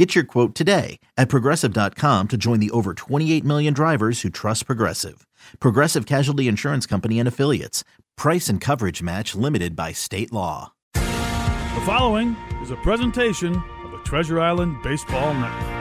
Get your quote today at progressive.com to join the over 28 million drivers who trust Progressive. Progressive Casualty Insurance Company and Affiliates. Price and coverage match limited by state law. The following is a presentation of the Treasure Island Baseball Network.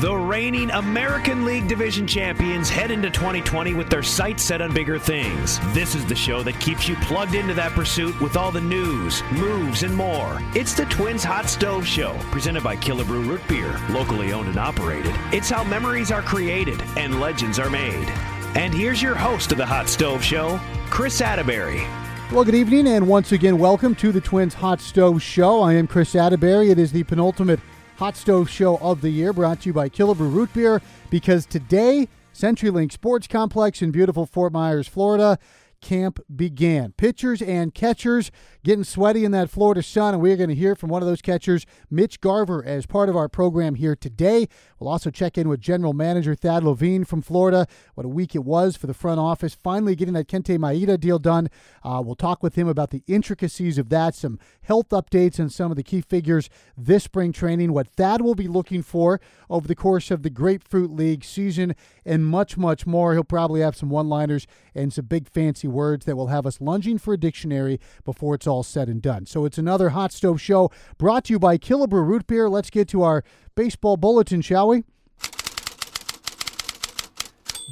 The reigning American League Division champions head into 2020 with their sights set on bigger things. This is the show that keeps you plugged into that pursuit with all the news, moves, and more. It's the Twins Hot Stove Show, presented by Killebrew Root Beer, locally owned and operated. It's how memories are created and legends are made. And here's your host of the Hot Stove Show, Chris Atterbury. Well, good evening, and once again, welcome to the Twins Hot Stove Show. I am Chris Atterbury. It is the penultimate Hot Stove Show of the year, brought to you by Killebrew Root Beer, because today, CenturyLink Sports Complex in beautiful Fort Myers, Florida, camp began. Pitchers and catchers getting sweaty in that Florida sun, and we're going to hear from one of those catchers, Mitch Garver, as part of our program here today. We'll also check in with General Manager Thad Levine from Florida. What a week it was for the front office, finally getting that Kenta Maeda deal done. Uh, we'll talk with him about the intricacies of that, some health updates, and some of the key figures this spring training, what Thad will be looking for over the course of the Grapefruit League season, and much, much more. He'll probably have some one liners and some big fancy words that will have us lunging for a dictionary before it's all said and done. So it's another Hot Stove Show brought to you by Killebrew Root Beer. Let's get to our baseball bulletin, shall we?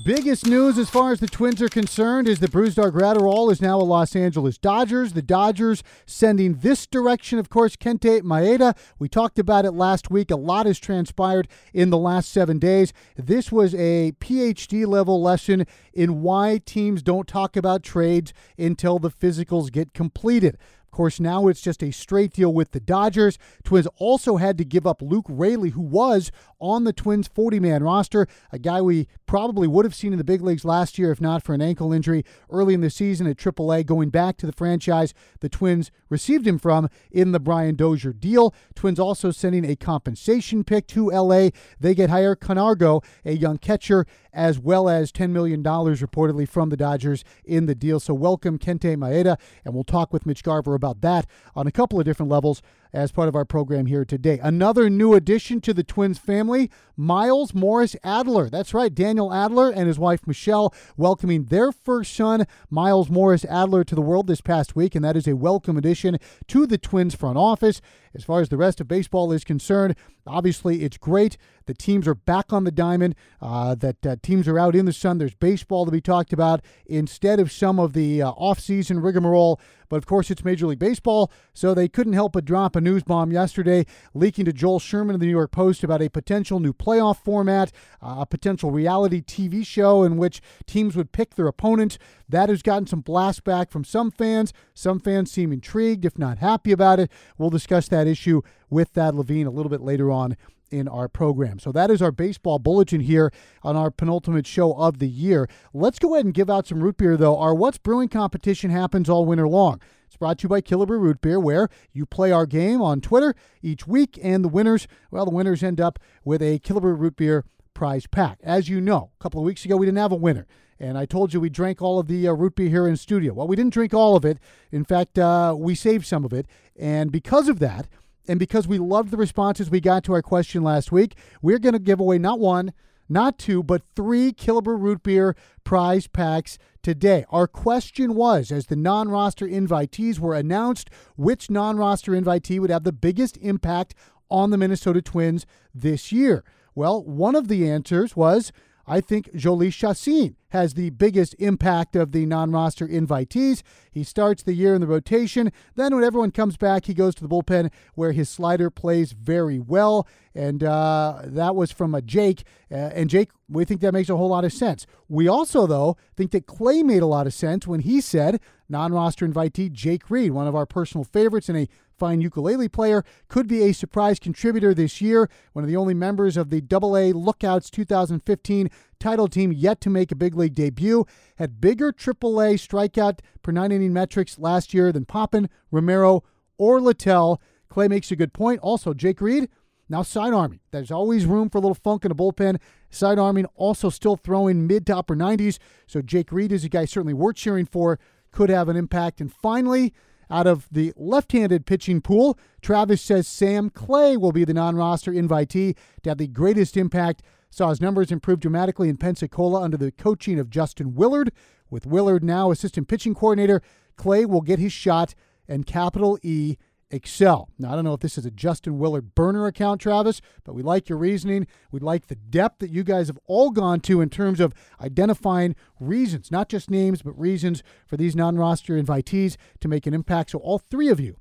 Biggest news as far as the Twins are concerned is that Brusdar Graterol is now a Los Angeles Dodgers. The Dodgers sending this direction, of course, Kenta Maeda. We talked about it last week. A lot has transpired in the last seven days. This was a PhD level lesson in why teams don't talk about trades until the physicals get completed. Course, now it's just a straight deal with the Dodgers. Twins also had to give up Luke Raley, who was on the Twins 40 man roster, a guy we probably would have seen in the big leagues last year if not for an ankle injury early in the season at AAA, going back to the franchise the Twins received him from in the Brian Dozier deal. Twins also sending a compensation pick to LA. They get Jair Camargo, a young catcher, as well as $10 million reportedly from the Dodgers in the deal. So welcome Kenta Maeda, and we'll talk with Mitch Garver about that on a couple of different levels as part of our program here today. Another new addition to the Twins family, Miles Morris Adler. That's right, Daniel Adler and his wife Michelle welcoming their first son, Miles Morris Adler, to the world this past week, and that is a welcome addition to the Twins front office. As far as the rest of baseball is concerned, obviously it's great. The teams are back on the diamond, uh, that uh, teams are out in the sun. There's baseball to be talked about instead of some of the uh, off-season rigmarole. But of course, it's Major League Baseball, so they couldn't help but drop a news bomb yesterday, leaking to Joel Sherman of the New York Post about a potential new playoff format, uh, a potential reality TV show in which teams would pick their opponent. That has gotten some blast back from some fans. Some fans seem intrigued, if not happy about it. We'll discuss that issue with Thad Levine a little bit later on in our program. So that is our baseball bulletin here on our penultimate show of the year. Let's go ahead and give out some root beer, though. Our What's Brewing competition happens all winter long. It's brought to you by Killebrew Root Beer, where you play our game on Twitter each week, and the winners, well, the winners end up with a Killebrew Root Beer prize pack. As you know, a couple of weeks ago, we didn't have a winner. And I told you we drank all of the uh, root beer here in studio. Well, we didn't drink all of it. In fact, uh, we saved some of it. And because of that, and because we loved the responses we got to our question last week, we're going to give away not one, not two, but three Killebrew root beer prize packs today. Our question was as the non roster invitees were announced, which non roster invitee would have the biggest impact on the Minnesota Twins this year? Well, one of the answers was I think Jhoulys Chacín has the biggest impact of the non roster invitees. He starts the year in the rotation. Then, when everyone comes back, he goes to the bullpen where his slider plays very well. And uh, that was from a Jake. Uh, and Jake, we think that makes a whole lot of sense. We also, though, think that Clay made a lot of sense when he said non roster invitee Jake Reed, one of our personal favorites and a fine ukulele player, could be a surprise contributor this year. One of the only members of the AA Lookouts 2015 title team yet to make a big league debut. Had bigger AAA strikeout per nine inning metrics last year than Poppen, Romero, or Littell. Clay makes a good point. Also, Jake Reed, now side arming. There's always room for a little funk in a bullpen. Side arming also still throwing mid to upper 90s. So Jake Reed is a guy certainly worth cheering for. Could have an impact. And finally, out of the left handed pitching pool, Travis says Sam Clay will be the non roster invitee to have the greatest impact. Saw his numbers improve dramatically in Pensacola under the coaching of Justin Willard. With Willard now assistant pitching coordinator, Clay will get his shot and capital E excel. Now, I don't know if this is a Justin Willard burner account, Travis, but we like your reasoning. We like the depth that you guys have all gone to in terms of identifying reasons, not just names, but reasons for these non roster invitees to make an impact. So, all three of you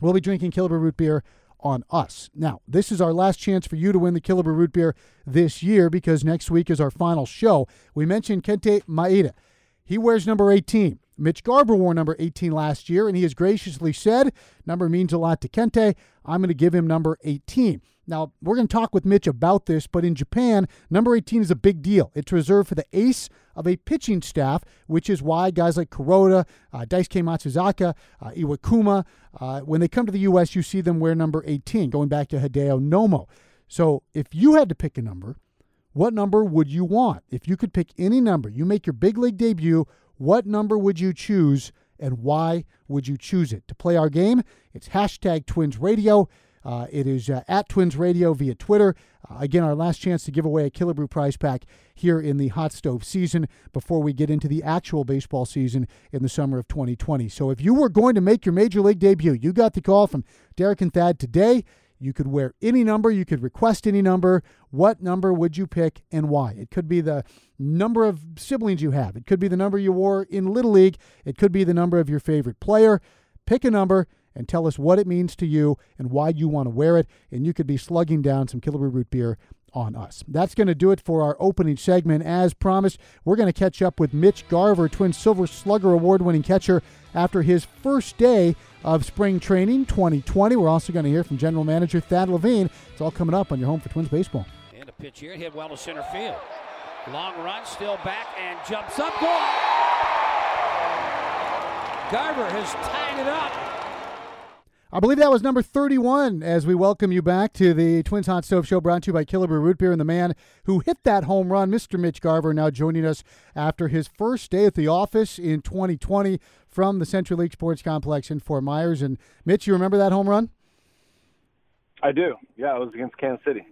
will be drinking Killebrew root beer on us. Now, this is our last chance for you to win the Killebrew root beer this year because next week is our final show. We mentioned Kenta Maeda. He wears number 18. Mitch Garver wore number 18 last year, and he has graciously said, number means a lot to Kenta. I'm going to give him number 18. Now, we're going to talk with Mitch about this, but in Japan, number 18 is a big deal. It's reserved for the ace of a pitching staff, which is why guys like Kuroda, uh, Daisuke Matsuzaka, uh, Iwakuma, uh, when they come to the U.S., you see them wear number 18, going back to Hideo Nomo. So if you had to pick a number, what number would you want? If you could pick any number, you make your big league debut, what number would you choose and why would you choose it? To play our game, it's hashtag Twins Radio. Uh, it is uh, at Twins Radio via Twitter. Uh, again, our last chance to give away a Killebrew prize pack here in the hot stove season before we get into the actual baseball season in the summer of 2020. So if you were going to make your major league debut, you got the call from Derek and Thad today. You could wear any number, you could request any number. What number would you pick and why? It could be the number of siblings you have, it could be the number you wore in Little League, it could be the number of your favorite player. Pick a number and tell us what it means to you and why you want to wear it. And you could be slugging down some Killebrew root beer on us. That's going to do it for our opening segment. As promised, we're going to catch up with Mitch Garver, Twin Silver Slugger Award winning catcher, after his first day of spring training 2020. We're also going to hear from General Manager Thad Levine. It's all coming up on your home for Twins baseball. And a pitch here, hit well to center field. Long run, still back and jumps up. Goal! Garver has tied it up. I believe that was number 31 as we welcome you back to the Twins Hot Stove Show brought to you by Killebrew Root Beer and the man who hit that home run, Mr. Mitch Garver, now joining us after his first day at the office in 2020 from the CenturyLink Sports Complex in Fort Myers. And Mitch, you remember that home run? I do. Yeah, it was against Kansas City.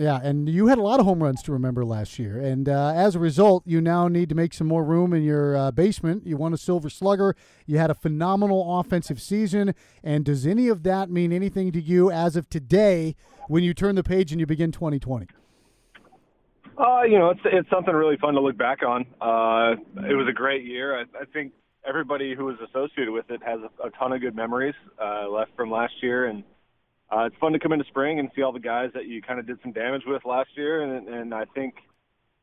Yeah, and you had a lot of home runs to remember last year. And uh, as a result, you now need to make some more room in your uh, basement. You won a Silver Slugger. You had a phenomenal offensive season. And does any of that mean anything to you as of today when you turn the page and you begin 2020? Uh, you know, it's it's something really fun to look back on. Uh, it was a great year. I, I think everybody who was associated with it has a, a ton of good memories uh, left from last year, and uh, it's fun to come into spring and see all the guys that you kind of did some damage with last year, and, and I think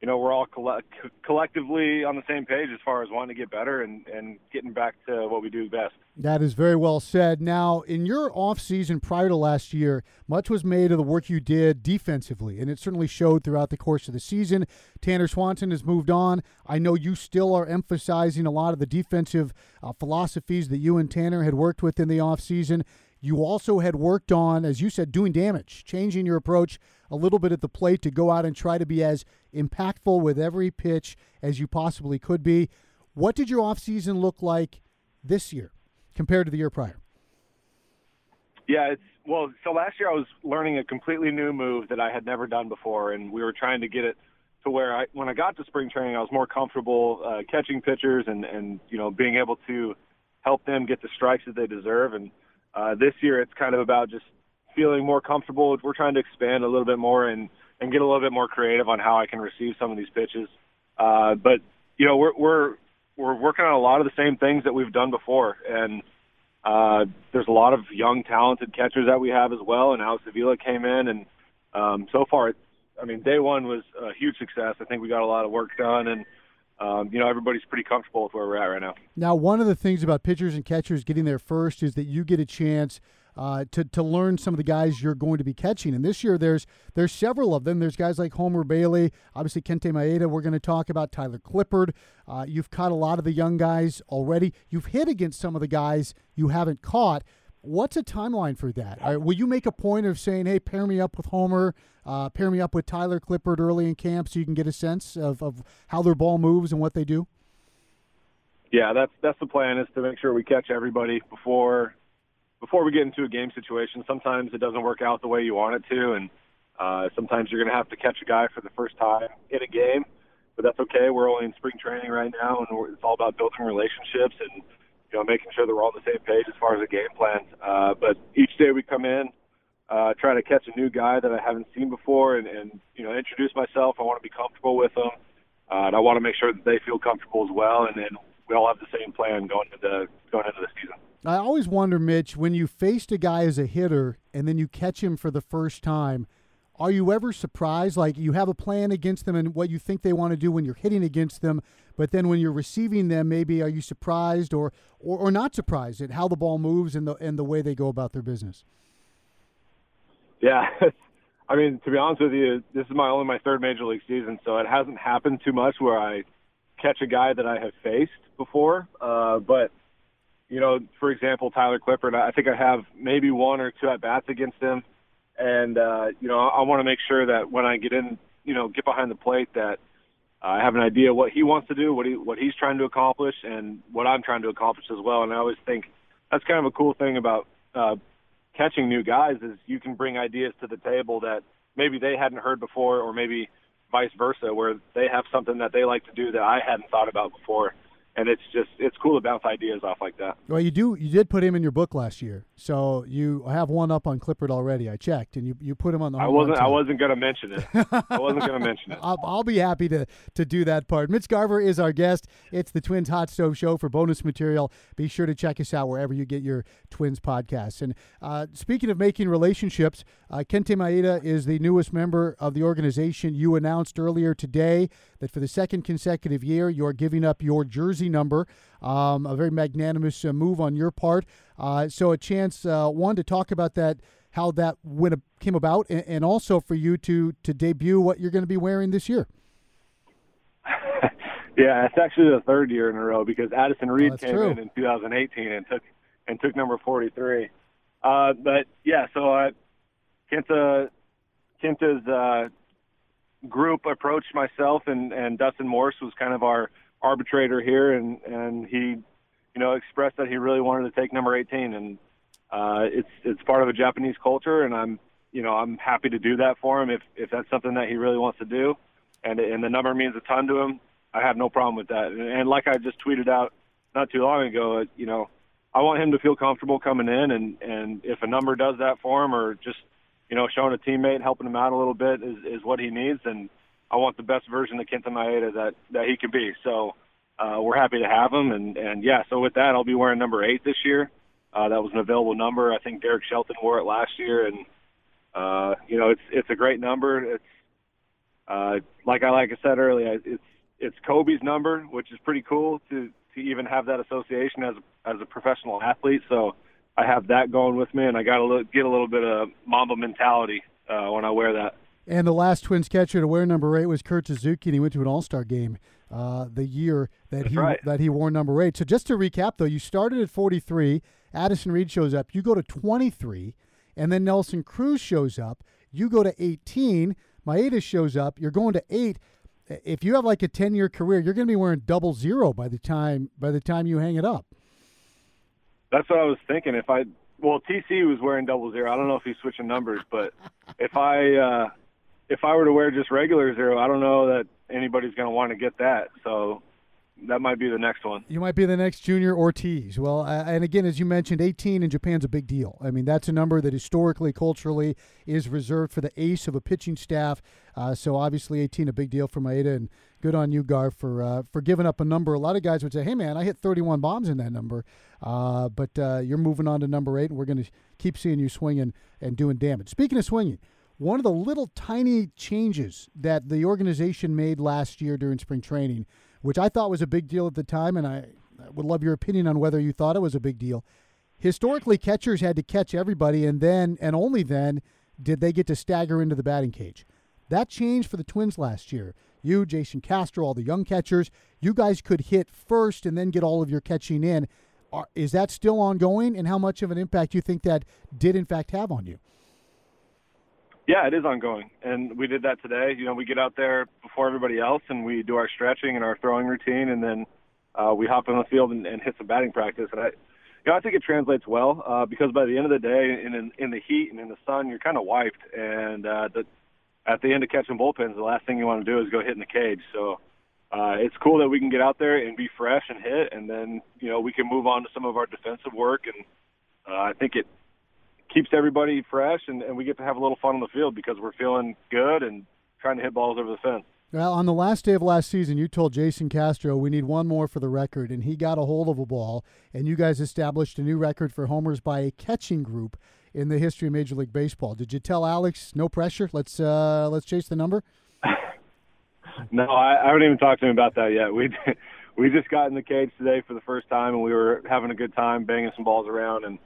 you know we're all coll- collectively on the same page as far as wanting to get better and, and getting back to what we do best. That is very well said. Now, in your off season prior to last year, much was made of the work you did defensively, and it certainly showed throughout the course of the season. Tanner Swanson has moved on. I know you still are emphasizing a lot of the defensive uh, philosophies that you and Tanner had worked with in the off season. You also had worked on, as you said, doing damage, changing your approach a little bit at the plate to go out and try to be as impactful with every pitch as you possibly could be. What did your offseason look like this year compared to the year prior? Yeah, it's well, so last year I was learning a completely new move that I had never done before and we were trying to get it to where I when I got to spring training I was more comfortable uh, catching pitchers and and you know being able to help them get the strikes that they deserve and uh, this year, it's kind of about just feeling more comfortable. We're trying to expand a little bit more and and get a little bit more creative on how I can receive some of these pitches. Uh, but you know, we're we're we're working on a lot of the same things that we've done before, and uh, there's a lot of young, talented catchers that we have as well. And Alex Avila came in, and um, so far, I mean, day one was a huge success. I think we got a lot of work done, and um, you know, everybody's pretty comfortable with where we're at right now. Now, one of the things about pitchers and catchers getting there first is that you get a chance uh, to to learn some of the guys you're going to be catching. And this year, there's there's several of them. There's guys like Homer Bailey, obviously Kenta Maeda. We're going to talk about Tyler Clippard. Uh, you've caught a lot of the young guys already. You've hit against some of the guys you haven't caught. What's a timeline for that? Right, will you make a point of saying, "Hey, pair me up with Homer, uh, pair me up with Tyler Clippard early in camp, so you can get a sense of, of how their ball moves and what they do"? Yeah, that's that's the plan is to make sure we catch everybody before before we get into a game situation. Sometimes it doesn't work out the way you want it to, and uh, sometimes you're going to have to catch a guy for the first time in a game. But that's okay. We're only in spring training right now, and it's all about building relationships and you know, making sure that we're all on the same page as far as the game plan. Uh, but each day we come in, uh, try to catch a new guy that I haven't seen before, and, and you know, introduce myself. I want to be comfortable with them, uh, and I want to make sure that they feel comfortable as well. And then we all have the same plan going into going into the season. I always wonder, Mitch, when you faced a guy as a hitter and then you catch him for the first time are you ever surprised? Like you have a plan against them and what you think they want to do when you're hitting against them, but then when you're receiving them, maybe are you surprised or or, or not surprised at how the ball moves and the and the way they go about their business? Yeah, I mean to be honest with you, this is my only my third major league season, so it hasn't happened too much where I catch a guy that I have faced before. Uh, but you know, for example, Tyler Clippard, I think I have maybe one or two at bats against him and uh, you know I want to make sure that when I get in, you know, get behind the plate, that I have an idea what he wants to do, what he what he's trying to accomplish, and what I'm trying to accomplish as well. And I always think that's kind of a cool thing about uh, catching new guys is you can bring ideas to the table that maybe they hadn't heard before, or maybe vice versa, where they have something that they like to do that I hadn't thought about before and it's just it's cool to bounce ideas off like that. Well, you do you did put him in your book last year, so you have one up on Clippard already. I checked, and you, you put him on the. I wasn't I wasn't going to mention it. I wasn't going to mention it. I'll, I'll, be happy to to do that part. Mitch Garver is our guest. It's the Twins Hot Stove Show for bonus material. Be sure to check us out wherever you get your Twins podcasts. And uh, speaking of making relationships, uh, Kenta Maeda is the newest member of the organization. You announced earlier today that for the second consecutive year, you're giving up your jersey number. Um, a very magnanimous uh, move on your part. Uh, so, a chance, uh, one, to talk about that, how that went, came about, and, and also for you to, to debut what you're going to be wearing this year. yeah, it's actually the third year in a row because Addison Reed oh, came true. in in 2018 and took and took number 43. Uh, but yeah, so uh, Kenta Kenta's uh, group approached myself and, and Dustin Morse was kind of our arbitrator here, and and he, you know, expressed that he really wanted to take number 18, and uh, it's it's part of a Japanese culture, and I'm you know I'm happy to do that for him if if that's something that he really wants to do, and and the number means a ton to him. I have no problem with that, and, and like I just tweeted out not too long ago, you know, I want him to feel comfortable coming in, and and if a number does that for him, or just you know, showing a teammate, helping him out a little bit is, is what he needs. And I want the best version of Kenta Maeda that, that he can be. So uh, we're happy to have him. And, and yeah, so with that, I'll be wearing number eight this year. Uh, that was an available number. I think Derek Shelton wore it last year. And, uh, you know, it's, it's a great number. It's, uh, like I, like I said earlier, it's, it's Kobe's number, which is pretty cool to, to even have that association as as a professional athlete. So, I have that going with me, and I got to get a little bit of Mamba mentality uh, when I wear that. And the last Twins catcher to wear number eight was Kurt Suzuki, and he went to an All Star game uh, the year that That's he right. that he wore number eight. So just to recap, though, you started at 43. Addison Reed shows up. You go to 23, and then Nelson Cruz shows up. You go to 18. Maeda shows up. You're going to eight. If you have like a 10 year career, you're going to be wearing double zero by the time by the time you hang it up. That's what I was thinking. If I well, TC was wearing double zero. I don't know if he's switching numbers, but if I uh, if I were to wear just regular zero, I don't know that anybody's going to want to get that. So that might be the next one. You might be the next Junior Ortiz. Well, uh, and again, as you mentioned, 18 in Japan's a big deal. I mean, that's a number that historically, culturally, is reserved for the ace of a pitching staff. Uh, so obviously, 18 a big deal for Maeda, and good on you, Gar, for uh, for giving up a number. A lot of guys would say, "Hey, man, I hit 31 bombs in that number," uh, but uh, you're moving on to number eight, and we're going to keep seeing you swinging and doing damage. Speaking of swinging. One of the little tiny changes that the organization made last year during spring training which I thought was a big deal at the time, and I, would love your opinion on whether you thought it was a big deal. historically catchers had to catch everybody, and then and only then did they get to stagger into the batting cage. That changed for the Twins last year. You, Jason Castro, all the young catchers, you guys could hit first and then get all of your catching in. Are, is that still ongoing, and how much of an impact do you think that did in fact have on you? Yeah, it is ongoing, and we did that today. You know, we get out there before everybody else, and we do our stretching and our throwing routine, and then uh, we hop on the field and, and hit some batting practice. And I, you know, I think it translates well uh, because by the end of the day, in, in in the heat and in the sun, you're kind of wiped, and uh, the, at the end of catching bullpens, the last thing you want to do is go hit in the cage. So uh, it's cool that we can get out there and be fresh and hit, and then you know we can move on to some of our defensive work, and uh, I think it keeps everybody fresh, and, and we get to have a little fun on the field because we're feeling good and trying to hit balls over the fence. Well, on the last day of last season, you told Jason Castro we need one more for the record, and he got a hold of a ball, and you guys established a new record for homers by a catching group in the history of Major League Baseball. Did you tell Alex no pressure? Let's uh, let's chase the number. no, I, I haven't even talked to him about that yet. We we just got in the cage today for the first time, and we were having a good time banging some balls around and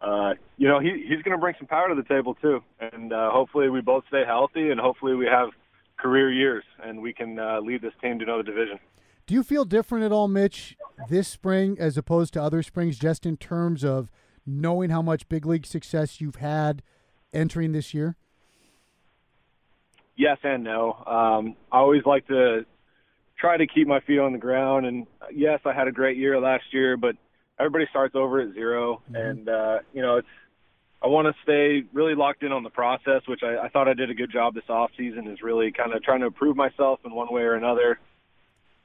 uh, you know, he, he's going to bring some power to the table too, and uh, hopefully we both stay healthy, and hopefully we have career years, and we can uh, lead this team to another division. Do you feel different at all, Mitch, this spring as opposed to other springs, just in terms of knowing how much big league success you've had entering this year? Yes and no. Um, I always like to try to keep my feet on the ground, and yes, I had a great year last year, but everybody starts over at 0 mm-hmm. and uh, you know it's I want to stay really locked in on the process, which I, I thought I did a good job this off season. Is really kind of trying to improve myself in one way or another.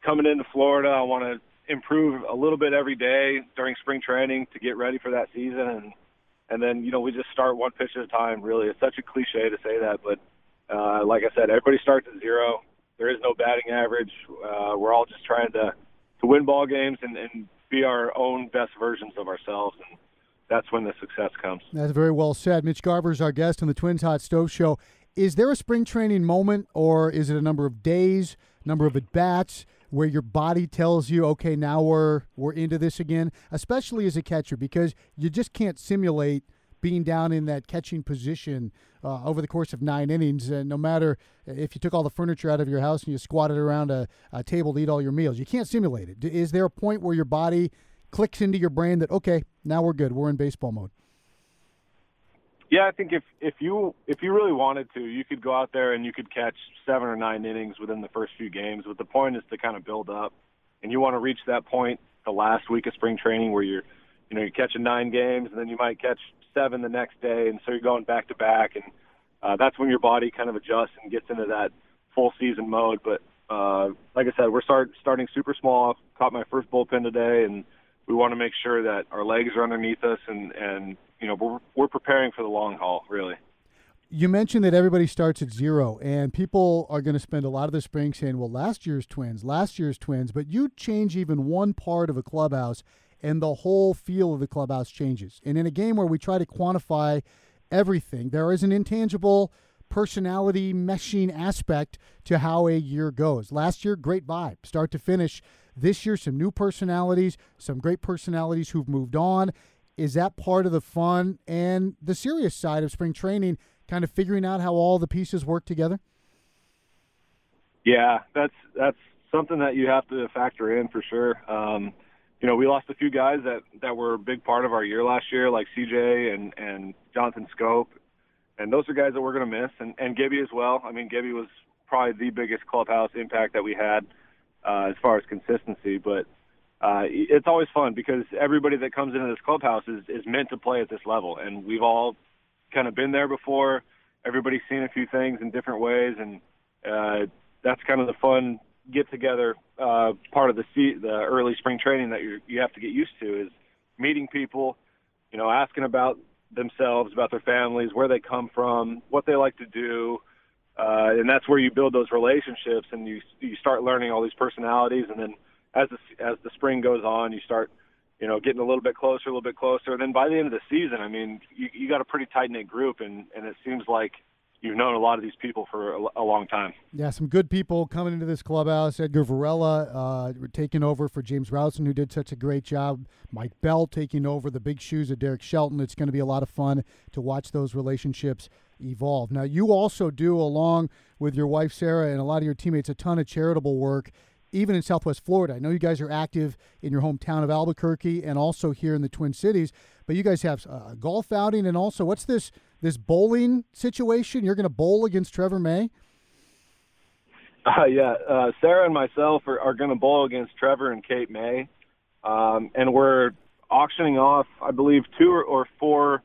Coming into Florida, I want to improve a little bit every day during spring training to get ready for that season, and and then you know we just start one pitch at a time. Really, it's such a cliche to say that, but uh, like I said, everybody starts at zero. There is no batting average. Uh, we're all just trying to to win ball games and, and be our own best versions of ourselves, and that's when the success comes. That's very well said. Mitch Garver is our guest on the Twins Hot Stove Show. Is there a spring training moment, or is it a number of days, number of at bats? where your body tells you, okay, now we're we're into this again, especially as a catcher, because you just can't simulate being down in that catching position uh, over the course of nine innings. And no matter if you took all the furniture out of your house and you squatted around a, a table to eat all your meals, you can't simulate it. Is there a point where your body clicks into your brain that okay, now we're good, we're in baseball mode? Yeah, I think if if you if you really wanted to, you could go out there and you could catch seven or nine innings within the first few games. But the point is to kind of build up, and you want to reach that point the last week of spring training where you're, you know, you're catching nine games, and then you might catch seven the next day, and so you're going back to back, and uh, that's when your body kind of adjusts and gets into that full season mode. But uh, like I said, we're start starting super small. Caught my first bullpen today, and we want to make sure that our legs are underneath us and and you know, we're, we're preparing for the long haul, really. You mentioned that everybody starts at zero, and people are going to spend a lot of the spring saying, well, last year's twins, last year's twins, but you change even one part of a clubhouse, and the whole feel of the clubhouse changes. And in a game where we try to quantify everything, there is an intangible personality meshing aspect to how a year goes. Last year, great vibe, start to finish. This year, some new personalities, some great personalities who've moved on, is that part of the fun and the serious side of spring training, kind of figuring out how all the pieces work together? Yeah, that's that's something that you have to factor in for sure. Um, you know, we lost a few guys that that were a big part of our year last year, like CJ and and Jonathan Schoop, and those are guys that we're going to miss, and and Gibby as well. I mean, Gibby was probably the biggest clubhouse impact that we had uh, as far as consistency, but uh, it's always fun because everybody that comes into this clubhouse is, is meant to play at this level, and we've all kind of been there before. Everybody's seen a few things in different ways, and uh, that's kind of the fun get together uh, part of the the early spring training that you you have to get used to is meeting people, you know, asking about themselves, about their families, where they come from, what they like to do, uh, and that's where you build those relationships and you you start learning all these personalities, and then as the as the spring goes on, you start you know getting a little bit closer, a little bit closer. And then by the end of the season, I mean, you, you got a pretty tight knit group, and and it seems like you've known a lot of these people for a, a, long time. Yeah, some good people coming into this clubhouse. Edgar Varela uh, taking over for James Rowson, who did such a great job. Mike Bell taking over the big shoes of Derek Shelton. It's going to be a lot of fun to watch those relationships evolve. Now, you also do, along with your wife Sarah and a lot of your teammates, a ton of charitable work. Even in Southwest Florida, I know you guys are active in your hometown of Albuquerque and also here in the Twin Cities. But you guys have a golf outing and also what's this this bowling situation? You're going to bowl against Trevor May. Uh, yeah, uh, Sarah and myself are, are going to bowl against Trevor and Kate May, um, and we're auctioning off, I believe, two or, or four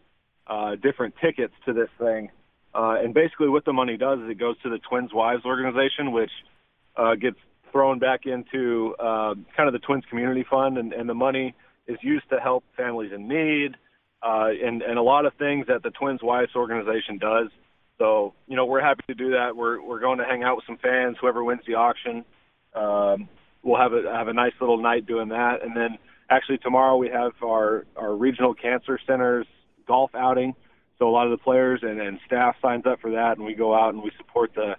uh, different tickets to this thing. Uh, and basically, what the money does is it goes to the Twins Wives organization, which uh, gets thrown back into uh, kind of the Twins Community Fund, and, and the money is used to help families in need uh, and and a lot of things that the Twins Wives organization does. So you know we're happy to do that. We're we're going to hang out with some fans. Whoever wins the auction, um, we'll have a have a nice little night doing that. And then actually tomorrow we have our our regional cancer centers golf outing. So a lot of the players and, and staff signs up for that, and we go out and we support the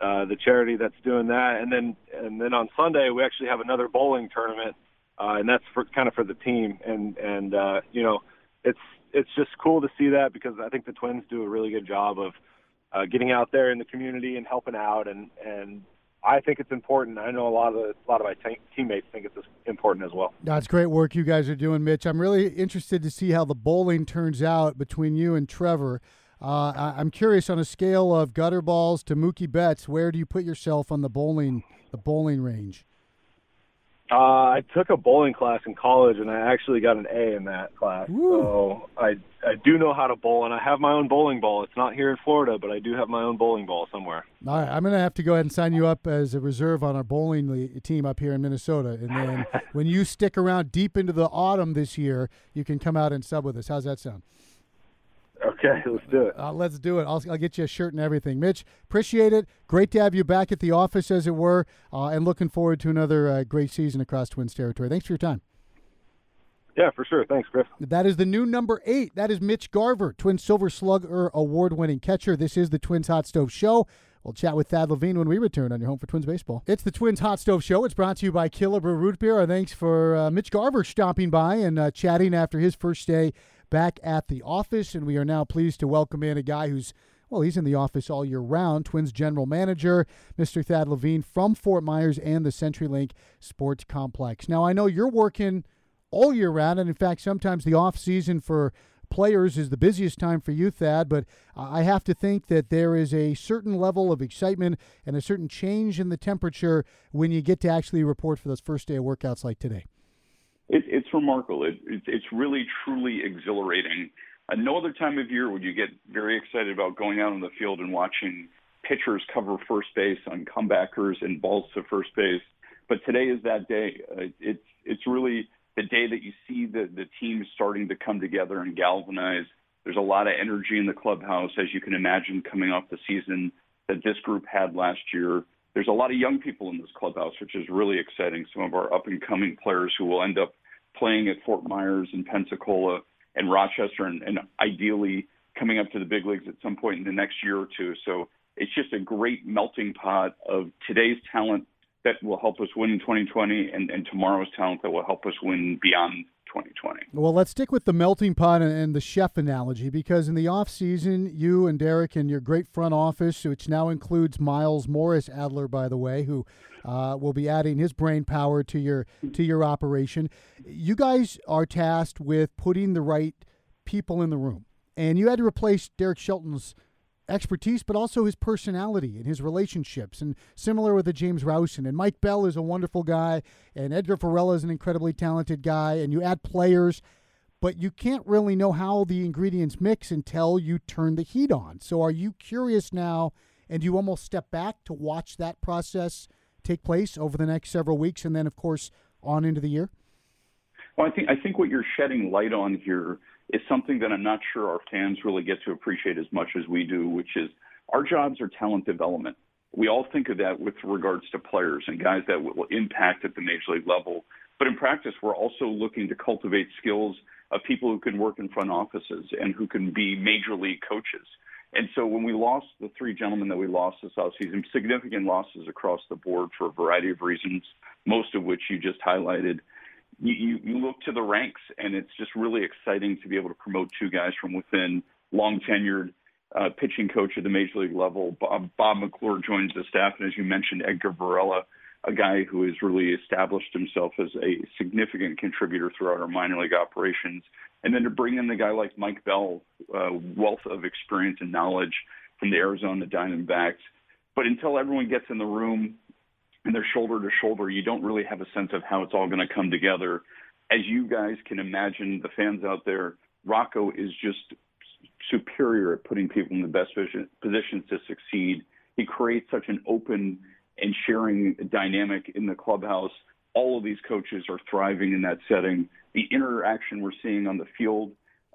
uh, the charity that's doing that. And then and then on Sunday we actually have another bowling tournament, uh, and that's for kind of for the team. And and uh, you know it's it's just cool to see that because I think the Twins do a really good job of uh, getting out there in the community and helping out, and and I think it's important. I know a lot of the, a lot of my t- teammates think it's important as well. That's great work you guys are doing, Mitch. I'm really interested to see how the bowling turns out between you and Trevor. Uh, I, I'm curious on a scale of gutter balls to Mookie Betts, where do you put yourself on the bowling the bowling range? Uh, I took a bowling class in college, and I actually got an A in that class. Woo. So I I do know how to bowl, and I have my own bowling ball. It's not here in Florida, but I do have my own bowling ball somewhere. All right, I'm going to have to go ahead and sign you up as a reserve on our bowling team up here in Minnesota, and then when you stick around deep into the autumn this year, you can come out and sub with us. How's that sound? Okay, let's do it. Uh, let's do it. I'll, I'll get you a shirt and everything. Mitch, appreciate it. Great to have you back at the office, as it were, uh, and looking forward to another uh, great season across Twins territory. Thanks for your time. Yeah, for sure. Thanks, Chris. That is the new number eight. That is Mitch Garver, Twin Silver Slugger award winning catcher. This is the Twins Hot Stove Show. We'll chat with Thad Levine when we return on your home for Twins baseball. It's the Twins Hot Stove Show. It's brought to you by Killebrew Root Beer. Our thanks for uh, Mitch Garver stopping by and uh, chatting after his first day back at the office, and we are now pleased to welcome in a guy who's well, he's in the office all year round. Twins general manager, Mr. Thad Levine from Fort Myers and the CenturyLink Sports Complex. Now, I know you're working all year round, and in fact, sometimes the off season for players is the busiest time for you, Thad. But I have to think that there is a certain level of excitement and a certain change in the temperature when you get to actually report for those first day of workouts like today. It, it's remarkable. It, it, it's really, truly exhilarating. At no other time of year would you get very excited about going out on the field and watching pitchers cover first base on comebackers and balls to first base. But today is that day. Uh, it's it's really the day that you see the the team starting to come together and galvanize. There's a lot of energy in the clubhouse, as you can imagine, coming off the season that this group had last year there's a lot of young people in this clubhouse, which is really exciting. Some of our up and coming players who will end up playing at Fort Myers and Pensacola and Rochester and, and ideally coming up to the big leagues at some point in the next year or two. So it's just a great melting pot of today's talent that will help us win in 2020 and, and tomorrow's talent that will help us win beyond 2020. Well, let's stick with the melting pot and the chef analogy because in the off season, you and Derek and your great front office, which now includes Miles Morris Adler, by the way, who uh, will be adding his brain power to your to your operation. You guys are tasked with putting the right people in the room, and you had to replace Derek Shelton's expertise, but also his personality and his relationships. And similar with the James Rowson. And Mike Bell is a wonderful guy, and Edgar Varela is an incredibly talented guy. And you add players, but you can't really know how the ingredients mix until you turn the heat on. So are you curious now, and do you almost step back to watch that process take place over the next several weeks, and then, of course, on into the year? Well, I think I think what you're shedding light on here is something that I'm not sure our fans really get to appreciate as much as we do, which is our jobs are talent development. We all think of that with regards to players and guys that will impact at the major league level. But in practice, we're also looking to cultivate skills of people who can work in front offices and who can be major league coaches. And so when we lost the three gentlemen that we lost this offseason, significant losses across the board for a variety of reasons, most of which you just highlighted. You, you, you look to the ranks, and it's just really exciting to be able to promote two guys from within, long tenured uh, pitching coach at the major league level. Bob, Bob McClure joins the staff, and as you mentioned, Edgar Varela, a guy who has really established himself as a significant contributor throughout our minor league operations. And then to bring in the guy like Mike Bell, uh, wealth of experience and knowledge from the Arizona Diamondbacks. But until everyone gets in the room and they're shoulder to shoulder, you don't really have a sense of how it's all going to come together. As you guys can imagine, the fans out there, Rocco is just superior at putting people in the best positions to succeed. He creates such an open and sharing dynamic in the clubhouse. All of these coaches are thriving in that setting. The interaction we're seeing on the field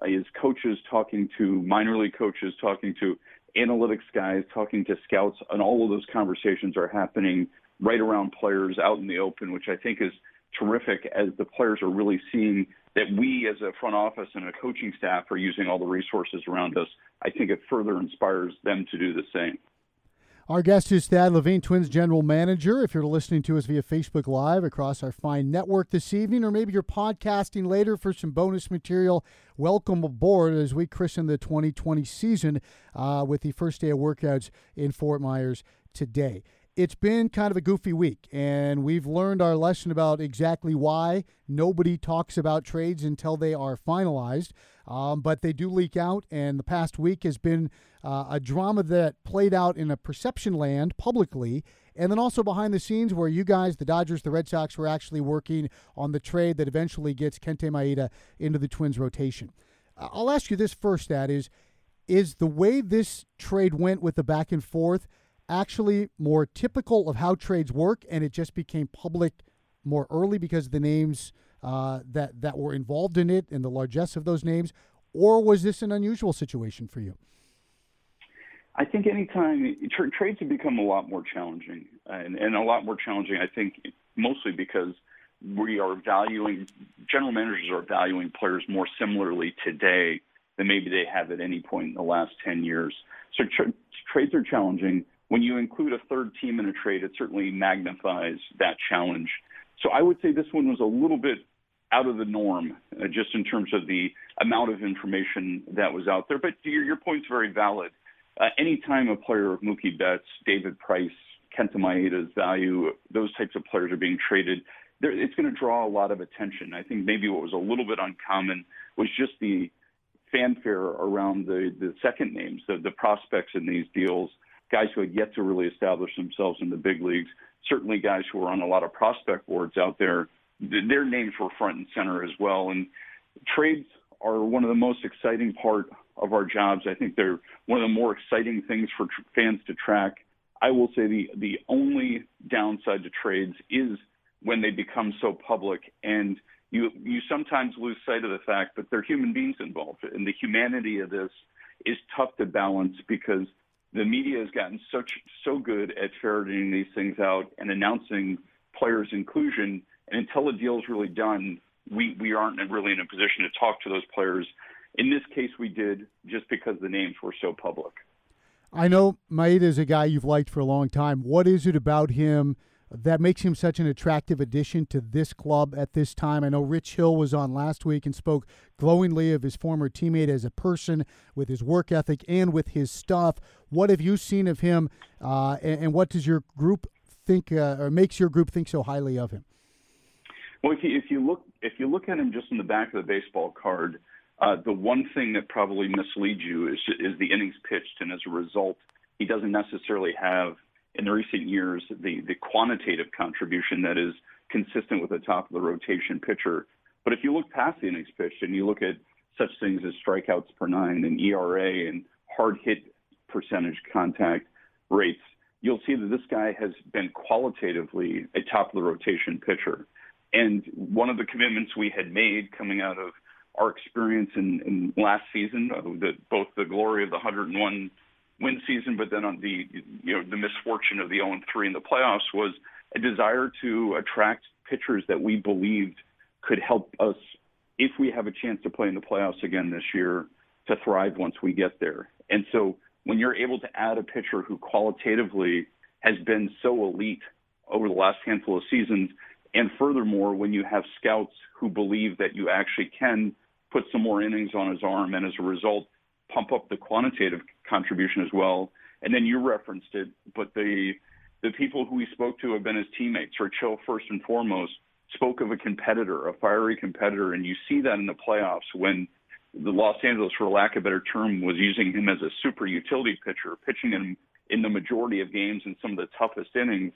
is coaches talking to minor league coaches, talking to analytics guys, talking to scouts, and all of those conversations are happening right around players out in the open, which I think is terrific as the players are really seeing that we as a front office and a coaching staff are using all the resources around us. I think it further inspires them to do the same. Our guest is Thad Levine, Twins General Manager. If you're listening to us via Facebook Live across our fine network this evening, or maybe you're podcasting later for some bonus material, welcome aboard as we christen the 2020 season uh, with the first day of workouts in Fort Myers today it's been kind of a goofy week, and we've learned our lesson about exactly why nobody talks about trades until they are finalized. Um, but they do leak out, and the past week has been uh, a drama that played out in a perception land publicly, and then also behind the scenes where you guys, the Dodgers, the Red Sox, were actually working on the trade that eventually gets Kenta Maeda into the Twins rotation. I'll ask you this first: that is, is the way this trade went with the back and forth actually more typical of how trades work, and it just became public more early because of the names uh, that that were involved in it and the largesse of those names, or was this an unusual situation for you? I think anytime tra- trades have become a lot more challenging, and, and a lot more challenging. I think mostly because we are valuing general managers are valuing players more similarly today than maybe they have at any point in the last 10 years. So tra- trades are challenging when you include a third team in a trade, it certainly magnifies that challenge. So I would say this one was a little bit out of the norm, uh, just in terms of the amount of information that was out there. But your, your point's very valid. Uh, anytime a player of Mookie Betts, David Price, Kenta Maeda's value, those types of players are being traded, it's going to draw a lot of attention. I think maybe what was a little bit uncommon was just the fanfare around the, the second names, the, the prospects in these deals guys who had yet to really establish themselves in the big leagues, certainly guys who were on a lot of prospect boards out there, their names were front and center as well. And trades are one of the most exciting part of our jobs. I think they're one of the more exciting things for tr- fans to track. I will say the the only downside to trades is when they become so public and you you sometimes lose sight of the fact that there are human beings involved and the humanity of this is tough to balance because the media has gotten such so good at ferreting these things out and announcing players' inclusion. And until a deal is really done, we, we aren't really in a position to talk to those players. In this case, we did just because the names were so public. I know Maeda is a guy you've liked for a long time. What is it about him that makes him such an attractive addition to this club at this time. I know Rich Hill was on last week and spoke glowingly of his former teammate as a person with his work ethic and with his stuff. What have you seen of him, uh, and, and, what does your group think, uh, or makes your group think so highly of him? Well, if you, if you look if you look at him just in the back of the baseball card, uh, the one thing that probably misleads you is is the innings pitched, and as a result, he doesn't necessarily have in the recent years, the, the quantitative contribution that is consistent with the top of the rotation pitcher. But if you look past the innings pitched and you look at such things as strikeouts per nine and ERA and hard hit percentage contact rates, you'll see that this guy has been qualitatively a top of the rotation pitcher. And one of the commitments we had made coming out of our experience in, in last season, uh, the, both the glory of the 101 win season, but then on the you know the misfortune of the 0 3 in the playoffs was a desire to attract pitchers that we believed could help us if we have a chance to play in the playoffs again this year to thrive once we get there. And so when you're able to add a pitcher who qualitatively has been so elite over the last handful of seasons, and furthermore, when you have scouts who believe that you actually can put some more innings on his arm, and as a result, pump up the quantitative contribution as well. And then you referenced it, but the the people who we spoke to have been his teammates. Rich Hill, first and foremost, spoke of a competitor, a fiery competitor, and you see that in the playoffs when the Los Angeles, for lack of a better term, was using him as a super utility pitcher, pitching him in the majority of games in some of the toughest innings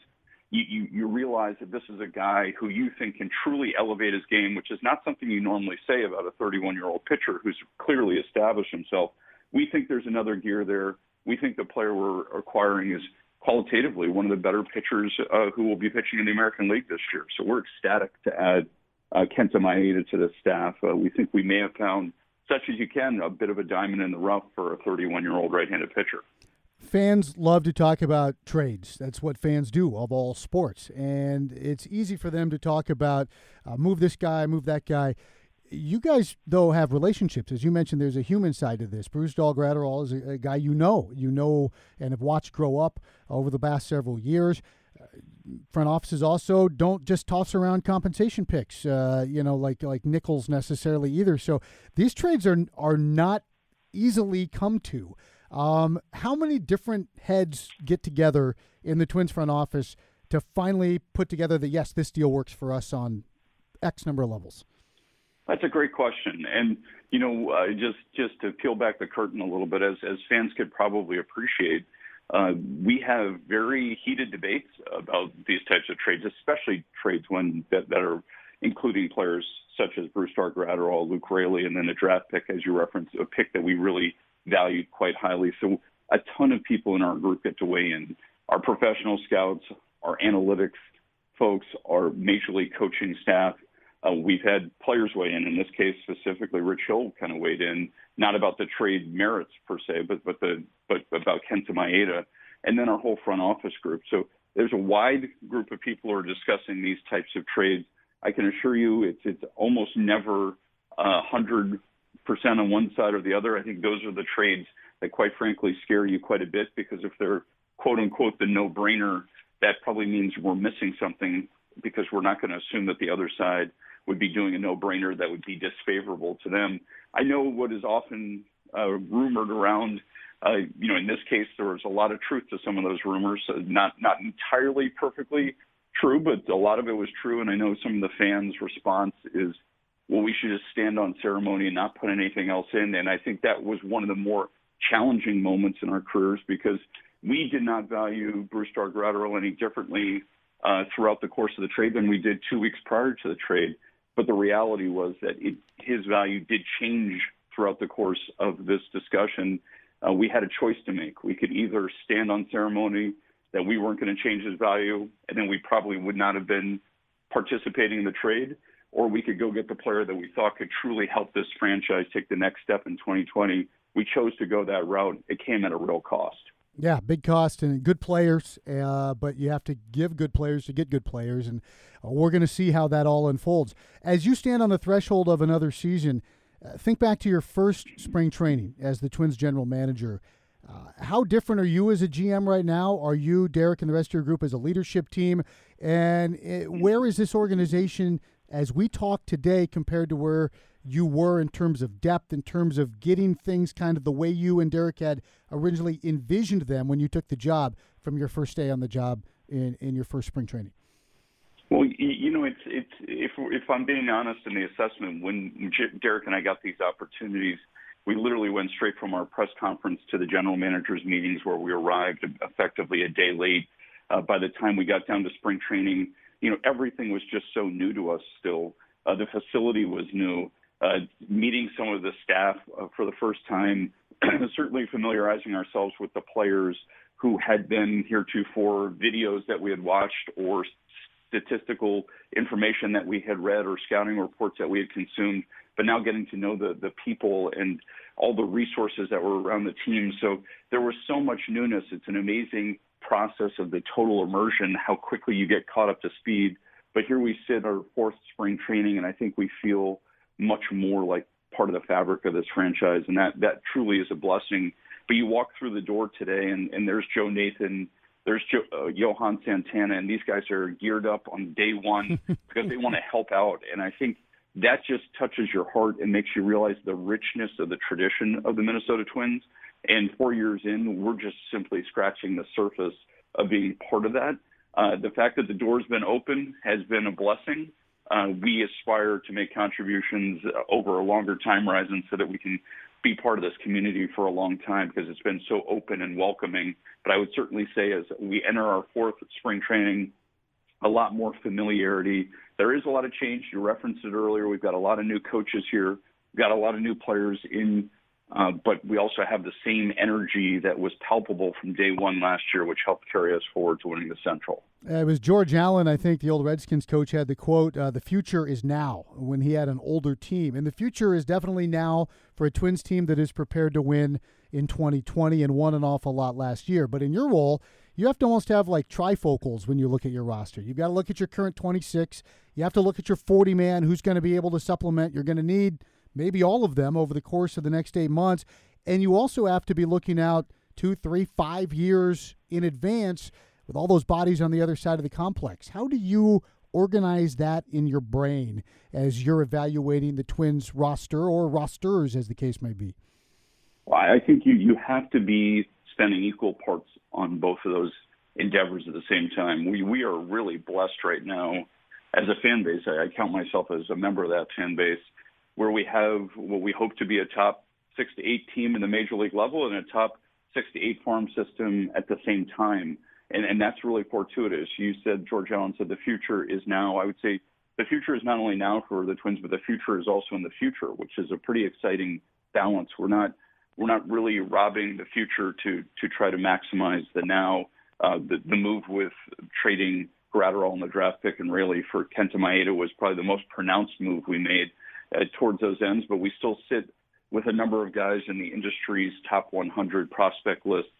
you, you, you realize that this is a guy who you think can truly elevate his game, which is not something you normally say about a 31 year old pitcher who's clearly established himself. We think there's another gear there. We think the player we're acquiring is qualitatively one of the better pitchers uh, who will be pitching in the American League this year. So we're ecstatic to add uh, Kenta Maeda to the staff. Uh, we think we may have found, such as you can, a bit of a diamond in the rough for a 31 year old right handed pitcher fans love to talk about trades. That's what fans do of all sports. And it's easy for them to talk about uh, move this guy, move that guy. You guys, though, have relationships. As you mentioned, there's a human side to this. Brusdar Graterol is a, a, guy you know, you know, and have watched grow up over the past several years. Uh, front offices also don't just toss around compensation picks, uh, you know, like like nickels necessarily either. So these trades are are not easily come to. Um, how many different heads get together in the Twins front office to finally put together that yes, this deal works for us on X number of levels? That's a great question, and you know, uh, just just to peel back the curtain a little bit, as as fans could probably appreciate, uh, we have very heated debates about these types of trades, especially trades when that, that are including players such as Brusdar Graterol, Luke Raley, and then a draft pick, as you referenced, a pick that we really valued quite highly. So a ton of people in our group get to weigh in. Our professional scouts, our analytics folks, our major league coaching staff. Uh, we've had players weigh in. In this case, specifically, Rich Hill kind of weighed in, not about the trade merits per se, but but the but about Kenta Maeda, and then our whole front office group. So there's a wide group of people who are discussing these types of trades. I can assure you, it's it's almost never a hundred percent on one side or the other. I think those are the trades that, quite frankly, scare you quite a bit because if they're quote unquote the no brainer, that probably means we're missing something because we're not going to assume that the other side would be doing a no brainer that would be disfavorable to them. I know what is often uh, rumored around. Uh, you know, in this case, there was a lot of truth to some of those rumors. Not not entirely perfectly true, but a lot of it was true. And I know some of the fans' response is well, we should just stand on ceremony and not put anything else in. And I think that was one of the more challenging moments in our careers because we did not value Brusdar Graterol any differently uh, throughout the course of the trade than we did two weeks prior to the trade. But the reality was that it, his value did change throughout the course of this discussion. Uh, we had a choice to make. We could either stand on ceremony that we weren't going to change his value, and then we probably would not have been participating in the trade, or we could go get the player that we thought could truly help this franchise take the next step in 2020. We chose to go that route. It came at a real cost. Yeah, big cost and good players, uh, but you have to give good players to get good players, and uh, we're going to see how that all unfolds. As you stand on the threshold of another season, uh, think back to your first spring training as the Twins general manager. Uh, how different are you as a GM right now? Are you, Derek, and the rest of your group as a leadership team? And uh, where is this organization as we talk today compared to where you were in terms of depth, in terms of getting things kind of the way you and Derek had originally envisioned them when you took the job from your first day on the job in, in your first spring training? Well, you know, it's it's if if I'm being honest in the assessment, when Derek and I got these opportunities, we literally went straight from our press conference to the general managers meetings where we arrived effectively a day late. Uh, by the time we got down to spring training, you know, everything was just so new to us still. Uh, the facility was new. Uh, meeting some of the staff uh, for the first time, certainly familiarizing ourselves with the players who had been heretofore videos that we had watched or statistical information that we had read or scouting reports that we had consumed, but now getting to know the, the people and all the resources that were around the team. So there was so much newness. It's an amazing process of the total immersion, how quickly you get caught up to speed. But here we sit our fourth spring training, and I think we feel much more like part of the fabric of this franchise, and that that truly is a blessing. But you walk through the door today, and, and there's Joe Nathan, there's jo- uh, Johan Santana, and these guys are geared up on day one because they want to help out. And I think that just touches your heart and makes you realize the richness of the tradition of the Minnesota Twins. And four years in, we're just simply scratching the surface of being part of that. Uh, the fact that the door's been open has been a blessing. Uh, we aspire to make contributions over a longer time horizon so that we can be part of this community for a long time because it's been so open and welcoming. But I would certainly say as we enter our fourth spring training, a lot more familiarity. There is a lot of change. You referenced it earlier. We've got a lot of new coaches here. We've got a lot of new players in uh, but we also have the same energy that was palpable from day one last year, which helped carry us forward to winning the Central. It was George Allen, I think, the old Redskins coach, had the quote, uh, The future is now, when he had an older team. And the future is definitely now for a Twins team that is prepared to win in 2020 and won an awful lot last year. But in your role, you have to almost have like trifocals when you look at your roster. You've got to look at your current 26. You have to look at your 40 man who's going to be able to supplement. You're going to need maybe all of them over the course of the next eight months. And you also have to be looking out two, three, five years in advance with all those bodies on the other side of the complex. How do you organize that in your brain as you're evaluating the Twins roster or rosters, as the case may be? Well, I think you, you have to be spending equal parts on both of those endeavors at the same time. We, we are really blessed right now as a fan base. I, I count myself as a member of that fan base where we have what we hope to be a top six to eight team in the major league level and a top six to eight farm system at the same time. And, and that's really fortuitous. You said, George Allen said, the future is now. I would say the future is not only now for the Twins, but the future is also in the future, which is a pretty exciting balance. We're not we're not really robbing the future to to try to maximize the now. Uh, the, the move with trading Graterol in the draft pick and Raley for Kenta Maeda was probably the most pronounced move we made uh, towards those ends, but we still sit with a number of guys in the industry's top 100 prospect lists.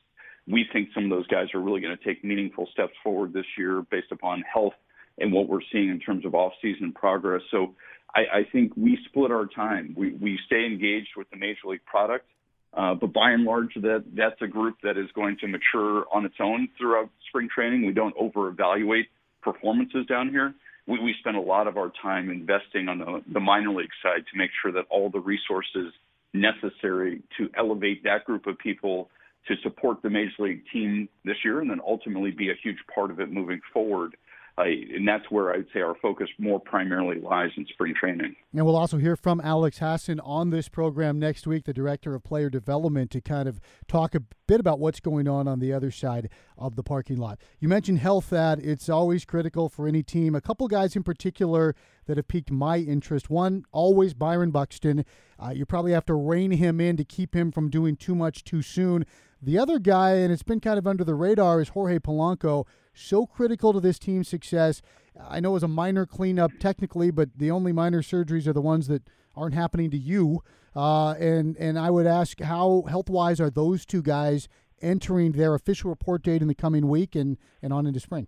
We think some of those guys are really going to take meaningful steps forward this year based upon health and what we're seeing in terms of off-season progress. So I, I think we split our time. We, we stay engaged with the major league product, uh, but by and large, that that's a group that is going to mature on its own throughout spring training. We don't over-evaluate performances down here we, we spend a lot of our time investing on the, the minor league side to make sure that all the resources necessary to elevate that group of people to support the major league team this year and then ultimately be a huge part of it moving forward uh, and that's where I'd say our focus more primarily lies in spring training. And we'll also hear from Alex Hassan on this program next week, the director of player development, to kind of talk a bit about what's going on on the other side of the parking lot. You mentioned health, that it's always critical for any team. A couple guys in particular that have piqued my interest. One, always Byron Buxton. Uh, you probably have to rein him in to keep him from doing too much too soon. The other guy, and it's been kind of under the radar, is Jorge Polanco so critical to this team's success. I know it was a minor cleanup technically, but the only minor surgeries are the ones that aren't happening to you. Uh, and and I would ask how health wise are those two guys entering their official report date in the coming week and, and on into spring?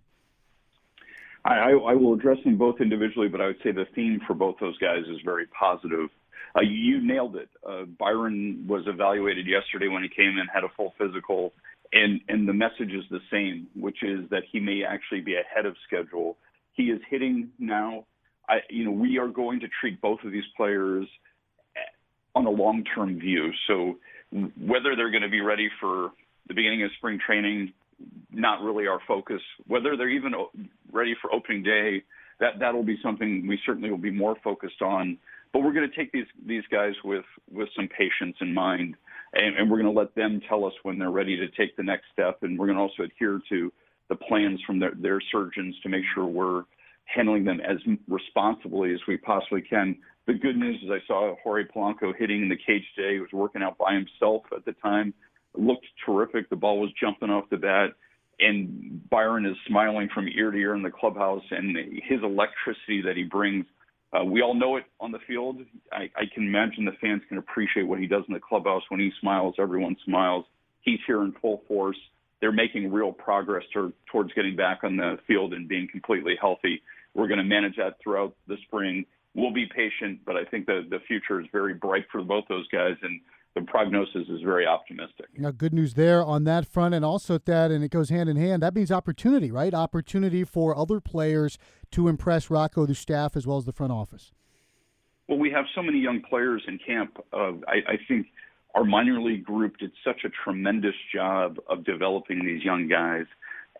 I, I will address them both individually, but I would say the theme for both those guys is very positive. Uh, you nailed it. Uh, Byron was evaluated yesterday when he came in, had a full physical, and and the message is the same, which is that he may actually be ahead of schedule. He is hitting now. I, you know, we are going to treat both of these players on a long-term view. So whether they're going to be ready for the beginning of spring training, not really our focus. Whether they're even ready for opening day, that that'll be something we certainly will be more focused on. But we're going to take these these guys with with some patience in mind and, and we're going to let them tell us when they're ready to take the next step. And we're going to also adhere to the plans from their, their surgeons to make sure we're handling them as responsibly as we possibly can. The good news is I saw Jorge Polanco hitting in the cage today. He was working out by himself at the time. It looked terrific. The ball was jumping off the bat. And Byron is smiling from ear to ear in the clubhouse, and his electricity that he brings uh, we all know it on the field. I, I can imagine the fans can appreciate what he does in the clubhouse. When he smiles, everyone smiles. He's here in full force. They're making real progress to, towards getting back on the field and being completely healthy. We're going to manage that throughout the spring. we'll be patient, but I think the the future is very bright for both those guys, and the prognosis is very optimistic. Now, good news there on that front, and also that, and it goes hand in hand. That means opportunity, right? Opportunity for other players to impress Rocco, the staff, as well as the front office. Well, we have so many young players in camp. Uh, I, I think our minor league group did such a tremendous job of developing these young guys,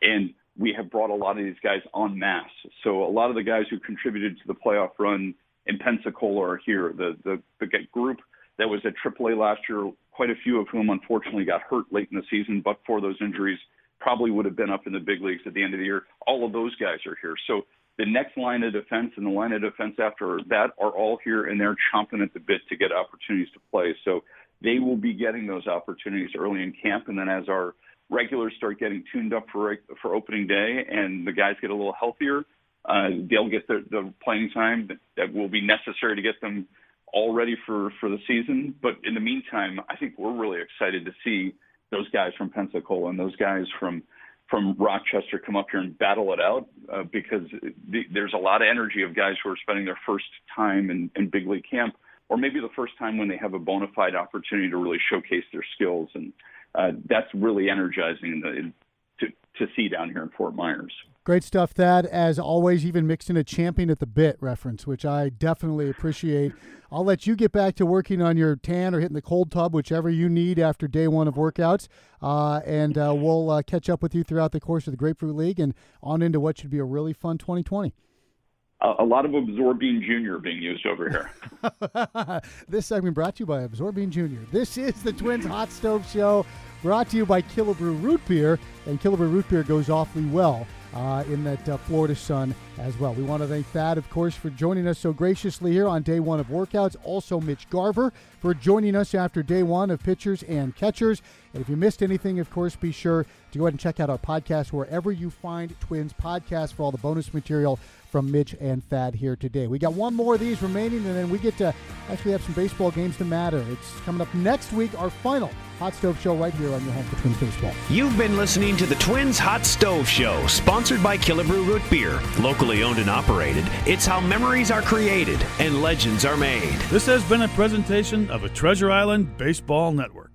and we have brought a lot of these guys en masse. So a lot of the guys who contributed to the playoff run in Pensacola are here. The the, the group that was at AAA last year, quite a few of whom unfortunately got hurt late in the season, but for those injuries, probably would have been up in the big leagues at the end of the year. All of those guys are here. So the next line of defense and the line of defense after that are all here, and they're chomping at the bit to get opportunities to play. So they will be getting those opportunities early in camp, and then as our regulars start getting tuned up for for opening day, and the guys get a little healthier, uh, they'll get the, the playing time that, that will be necessary to get them all ready for for the season. But in the meantime, I think we're really excited to see those guys from Pensacola and those guys from from Rochester come up here and battle it out uh, because the, there's a lot of energy of guys who are spending their first time in, in big league camp, or maybe the first time when they have a bona fide opportunity to really showcase their skills, and uh, that's really energizing to to see down here in Fort Myers. Great stuff, Thad. As always, even mixed in a champion at the bit reference, which I definitely appreciate. I'll let you get back to working on your tan or hitting the cold tub, whichever you need after day one of workouts. Uh, and uh, we'll uh, catch up with you throughout the course of the Grapefruit League and on into what should be a really fun 2020 a lot of Absorbine Junior being used over here. this segment brought to you by Absorbine Junior. This is the Twins Hot Stove Show, brought to you by Killebrew Root Beer, and Killebrew Root Beer goes awfully well uh, in that uh, Florida sun as well. We want to thank Thad, of course, for joining us so graciously here on day one of workouts. Also, Mitch Garver for joining us after day one of pitchers and catchers. And if you missed anything, of course, be sure to go ahead and check out our podcast wherever you find Twins podcast for all the bonus material from Mitch and Thad here today. We got one more of these remaining, and then we get to actually have some baseball games to matter. It's coming up next week, our final Hot Stove Show right here on your home for Twins Baseball. You've been listening to the Twins Hot Stove Show, sponsored by Killebrew Root Beer. Locally owned and operated, it's how memories are created and legends are made. This has been a presentation of a Treasure Island Baseball Network.